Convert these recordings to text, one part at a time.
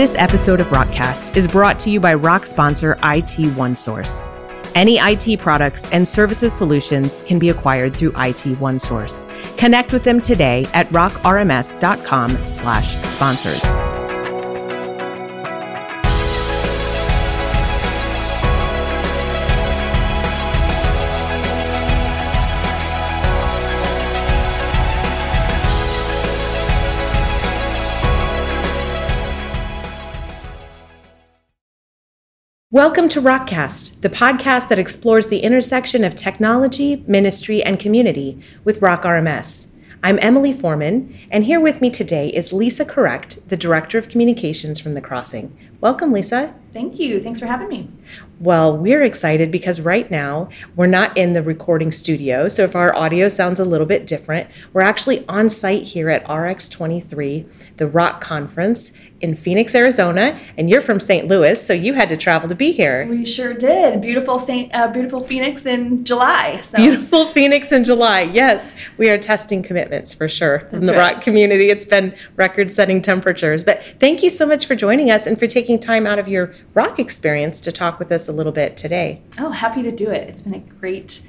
This episode of Rockcast is brought to you by Rock sponsor IT OneSource. Any IT products and services solutions can be acquired through IT OneSource. Connect with them today at rockrms.com/sponsors. Welcome to Rockcast, the podcast that explores the intersection of technology, ministry, and community with Rock RMS. I'm Emily Forman, and here with me today is Lisa Korrect, the Director of Communications from The Crossing. Welcome, Lisa. Thank you. Thanks for having me. Well, we're excited because right now we're not in the recording studio. So if our audio sounds a little bit different, we're actually on site here at RX23, the Rock Conference in Phoenix, Arizona. And you're from St. Louis, so you had to travel to be here. We sure did. Beautiful Saint, uh, beautiful Phoenix in July. So. Beautiful Phoenix in July. Yes, we are testing commitments for sure from That's the right. Rock community. It's been record-setting temperatures. But thank you so much for joining us and for taking time out of your rock experience to talk with us a little bit today. Oh, happy to do it. It's been a great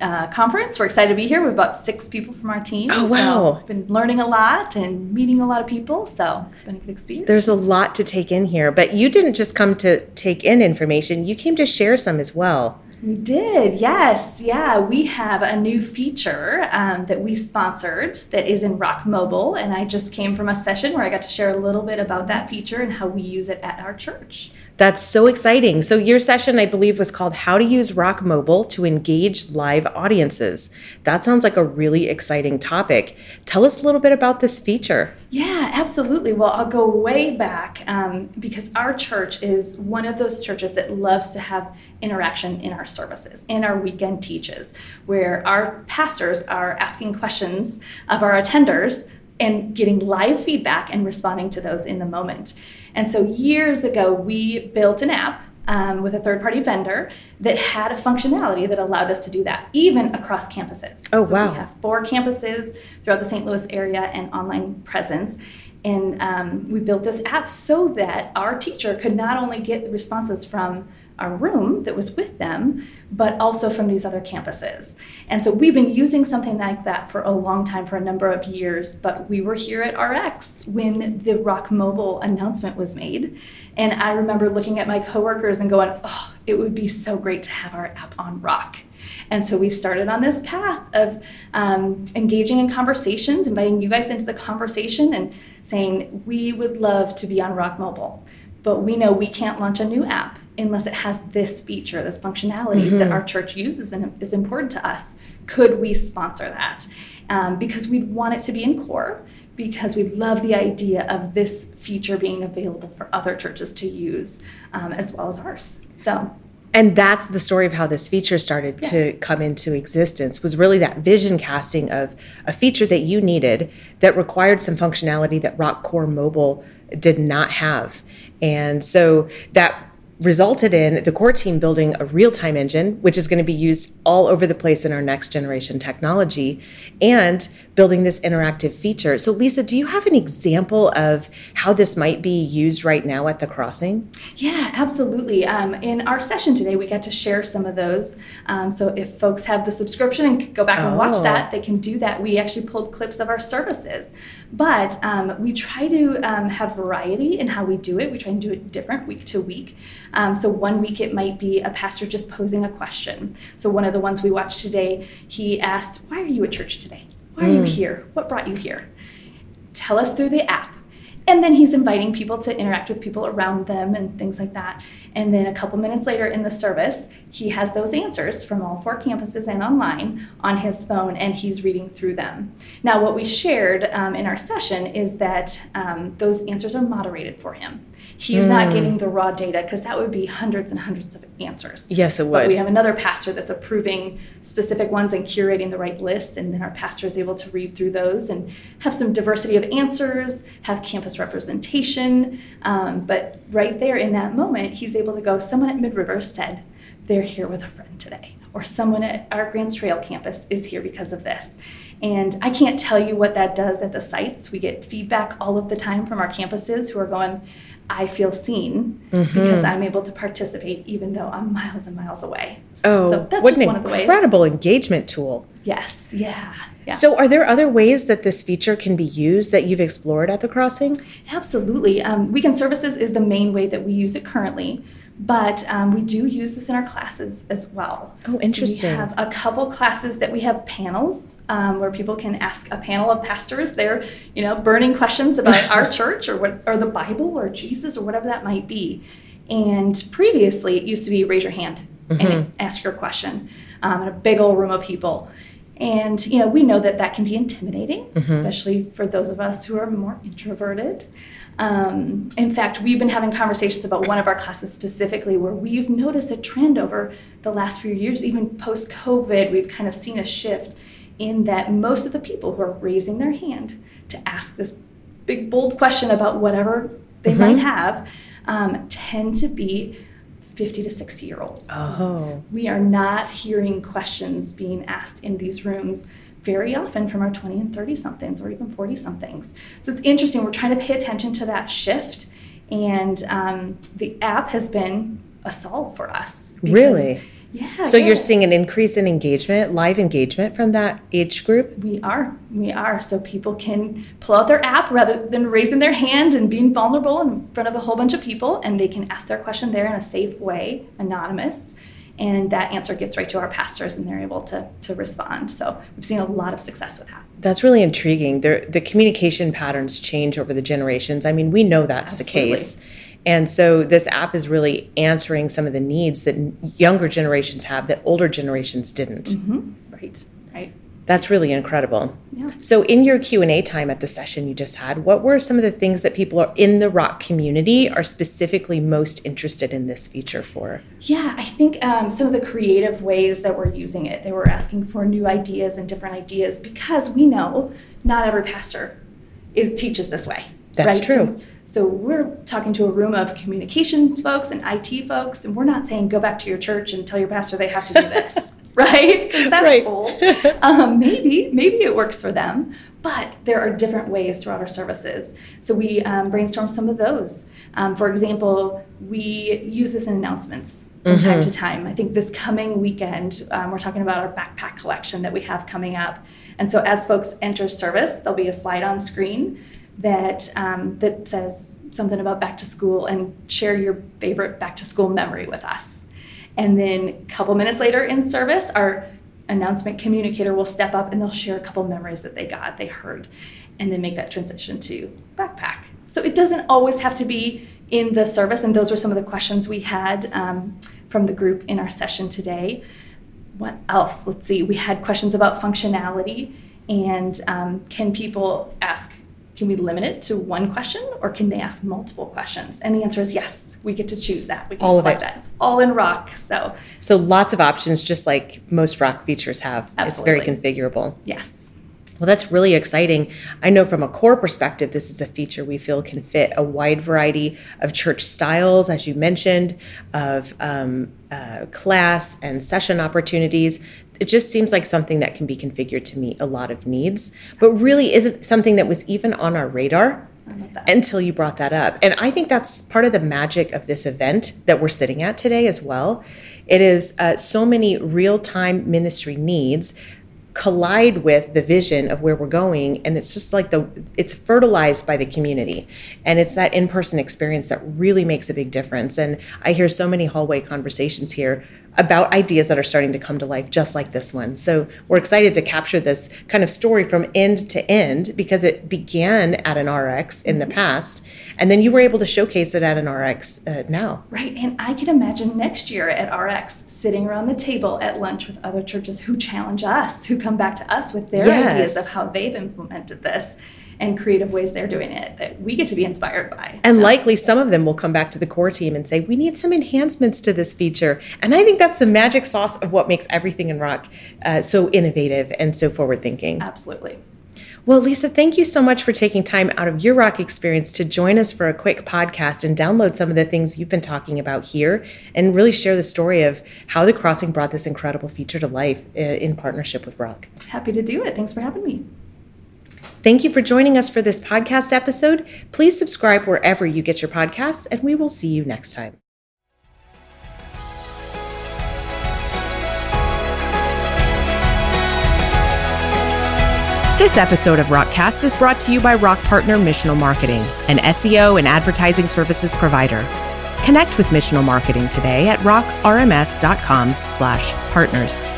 uh, conference. We're excited to be here. We've about six people from our team. Oh, wow. So been learning a lot and meeting a lot of people. So it's been a good experience. There's a lot to take in here, but you didn't just come to take in information, you came to share some as well. We did, yes. Yeah, we have a new feature um, that we sponsored that is in Rock Mobile. And I just came from a session where I got to share a little bit about that feature and how we use it at our church. That's so exciting. So, your session, I believe, was called How to Use Rock Mobile to Engage Live Audiences. That sounds like a really exciting topic. Tell us a little bit about this feature. Yeah, absolutely. Well, I'll go way back um, because our church is one of those churches that loves to have interaction in our services, in our weekend teaches, where our pastors are asking questions of our attenders and getting live feedback and responding to those in the moment. And so years ago, we built an app um, with a third party vendor that had a functionality that allowed us to do that, even across campuses. Oh, so wow. We have four campuses throughout the St. Louis area and online presence. And um, we built this app so that our teacher could not only get responses from our room that was with them, but also from these other campuses. And so we've been using something like that for a long time, for a number of years. But we were here at RX when the Rock Mobile announcement was made. And I remember looking at my coworkers and going, oh, it would be so great to have our app on Rock. And so we started on this path of um, engaging in conversations, inviting you guys into the conversation and saying, we would love to be on Rock Mobile, but we know we can't launch a new app unless it has this feature, this functionality mm-hmm. that our church uses and is important to us. Could we sponsor that? Um, because we'd want it to be in core, because we love the idea of this feature being available for other churches to use um, as well as ours. So and that's the story of how this feature started yes. to come into existence was really that vision casting of a feature that you needed that required some functionality that rock core mobile did not have and so that resulted in the core team building a real time engine, which is going to be used all over the place in our next generation technology, and building this interactive feature. So, Lisa, do you have an example of how this might be used right now at the crossing? Yeah, absolutely. Um, in our session today, we got to share some of those. Um, so, if folks have the subscription and go back and oh. watch that, they can do that. We actually pulled clips of our services. But um, we try to um, have variety in how we do it. We try and do it different week to week. Um, so one week it might be a pastor just posing a question. So one of the ones we watched today, he asked, "Why are you at church today? Why are mm. you here? What brought you here?" Tell us through the app. And then he's inviting people to interact with people around them and things like that. And then a couple minutes later in the service, he has those answers from all four campuses and online on his phone, and he's reading through them. Now, what we shared um, in our session is that um, those answers are moderated for him. He's mm. not hmm. getting the raw data because that would be hundreds and hundreds of answers. Yes, it would. But we have another pastor that's approving specific ones and curating the right list, and then our pastor is able to read through those and have some diversity of answers, have campus representation. Um, but right there in that moment, he's able to go, someone at Mid River said they're here with a friend today, or someone at our Grants Trail campus is here because of this. And I can't tell you what that does at the sites. We get feedback all of the time from our campuses who are going, I feel seen Mm-hmm. because I'm able to participate even though I'm miles and miles away. Oh, so that's what just an one of the ways. incredible engagement tool. Yes, yeah, yeah. So, are there other ways that this feature can be used that you've explored at the crossing? Absolutely. Um, Weekend Services is the main way that we use it currently, but um, we do use this in our classes as well. Oh, interesting. So we have a couple classes that we have panels um, where people can ask a panel of pastors their, you know, burning questions about our church or what, or the Bible or Jesus or whatever that might be. And previously, it used to be raise your hand Mm-hmm. and ask your question um, in a big old room of people. And you know, we know that that can be intimidating, Mm-hmm. especially for those of us who are more introverted. Um, in fact, we've been having conversations about one of our classes specifically where we've noticed a trend over the last few years, even post COVID, we've kind of seen a shift in that most of the people who are raising their hand to ask this big, bold question about whatever they might have um, tend to be 50 to 60 year olds Oh, we are not hearing questions being asked in these rooms very often from our 20 and 30 somethings or even 40 somethings. So it's interesting. We're trying to pay attention to that shift. And um, the app has been a solve for us. Really? Yeah. so you're seeing an increase in engagement, live engagement from that age group? We are. We are. So people can pull out their app rather than raising their hand and being vulnerable in front of a whole bunch of people, and they can ask their question there in a safe way, anonymous. And that answer gets right to our pastors, and they're able to, to respond. So we've seen a lot of success with that. That's really intriguing. The communication patterns change over the generations. I mean, we know that's the case. And so this app is really answering some of the needs that younger generations have that older generations didn't. Right. Right. That's really incredible. Yeah. So in your Q&A time at the session you just had, what were some of the things that people are in the rock community are specifically most interested in this feature for? Yeah, I think um, some of the creative ways that we're using it, they were asking for new ideas and different ideas because we know not every pastor is teaches this way. That's right? true. So, so we're talking to a room of communications folks and IT folks, and we're not saying go back to your church and tell your pastor they have to do this, right? Because that's Right. bold. Um, maybe, maybe it works for them, but there are different ways throughout our services. So we um, brainstorm some of those. Um, for example, we use this in announcements from time to time. I think this coming weekend, um, we're talking about our backpack collection that we have coming up. And so as folks enter service, there'll be a slide on screen that um, that says something about back to school and share your favorite back to school memory with us. And then a couple minutes later in service, our announcement communicator will step up and they'll share a couple memories that they got, they heard, and then make that transition to backpack. So it doesn't always have to be in the service, and those were some of the questions we had um, from the group in our session today. What else? Let's see. We had questions about functionality and um, can people ask, can we limit it to one question or can they ask multiple questions? And the answer is yes, we get to choose that. We can All of select it. that. It's all in rock. So, So lots of options just like most rock features have. Absolutely. It's very configurable. yes. Well, that's really exciting. I know from a core perspective, this is a feature we feel can fit a wide variety of church styles, as you mentioned, of um, uh, class and session opportunities. It just seems like something that can be configured to meet a lot of needs, but really isn't something that was even on our radar I love that. until you brought that up. And I think that's part of the magic of this event that we're sitting at today as well. It is uh, so many real time ministry needs collide with the vision of where we're going and it's just like the it's fertilized by the community and it's that in-person experience that really makes a big difference and i hear so many hallway conversations here about ideas that are starting to come to life just like this one. So we're excited to capture this kind of story from end to end because it began at an rx in the past and then you were able to showcase it at an rx uh, now. Right. And I can imagine next year at RX sitting around the table at lunch with other churches who challenge us, who come back to us with their ideas of how they've implemented this and creative ways they're doing it that we get to be inspired by. And So, likely some of them will come back to the core team and say, we need some enhancements to this feature. And I think that's the magic sauce of what makes everything in rock uh, so innovative and so forward thinking. absolutely. Well, Lisa, thank you so much for taking time out of your rock experience to join us for a quick podcast and download some of the things you've been talking about here and really share the story of how the crossing brought this incredible feature to life uh, in partnership with Rock. Happy to do it. Thanks for having me. Thank you for joining us for this podcast episode. Please subscribe wherever you get your podcasts, and we will see you next time. This episode of Rockcast is brought to you by Rock Partner Missional Marketing, an SEO and advertising services provider. Connect with Missional Marketing today at rockrms.com/partners.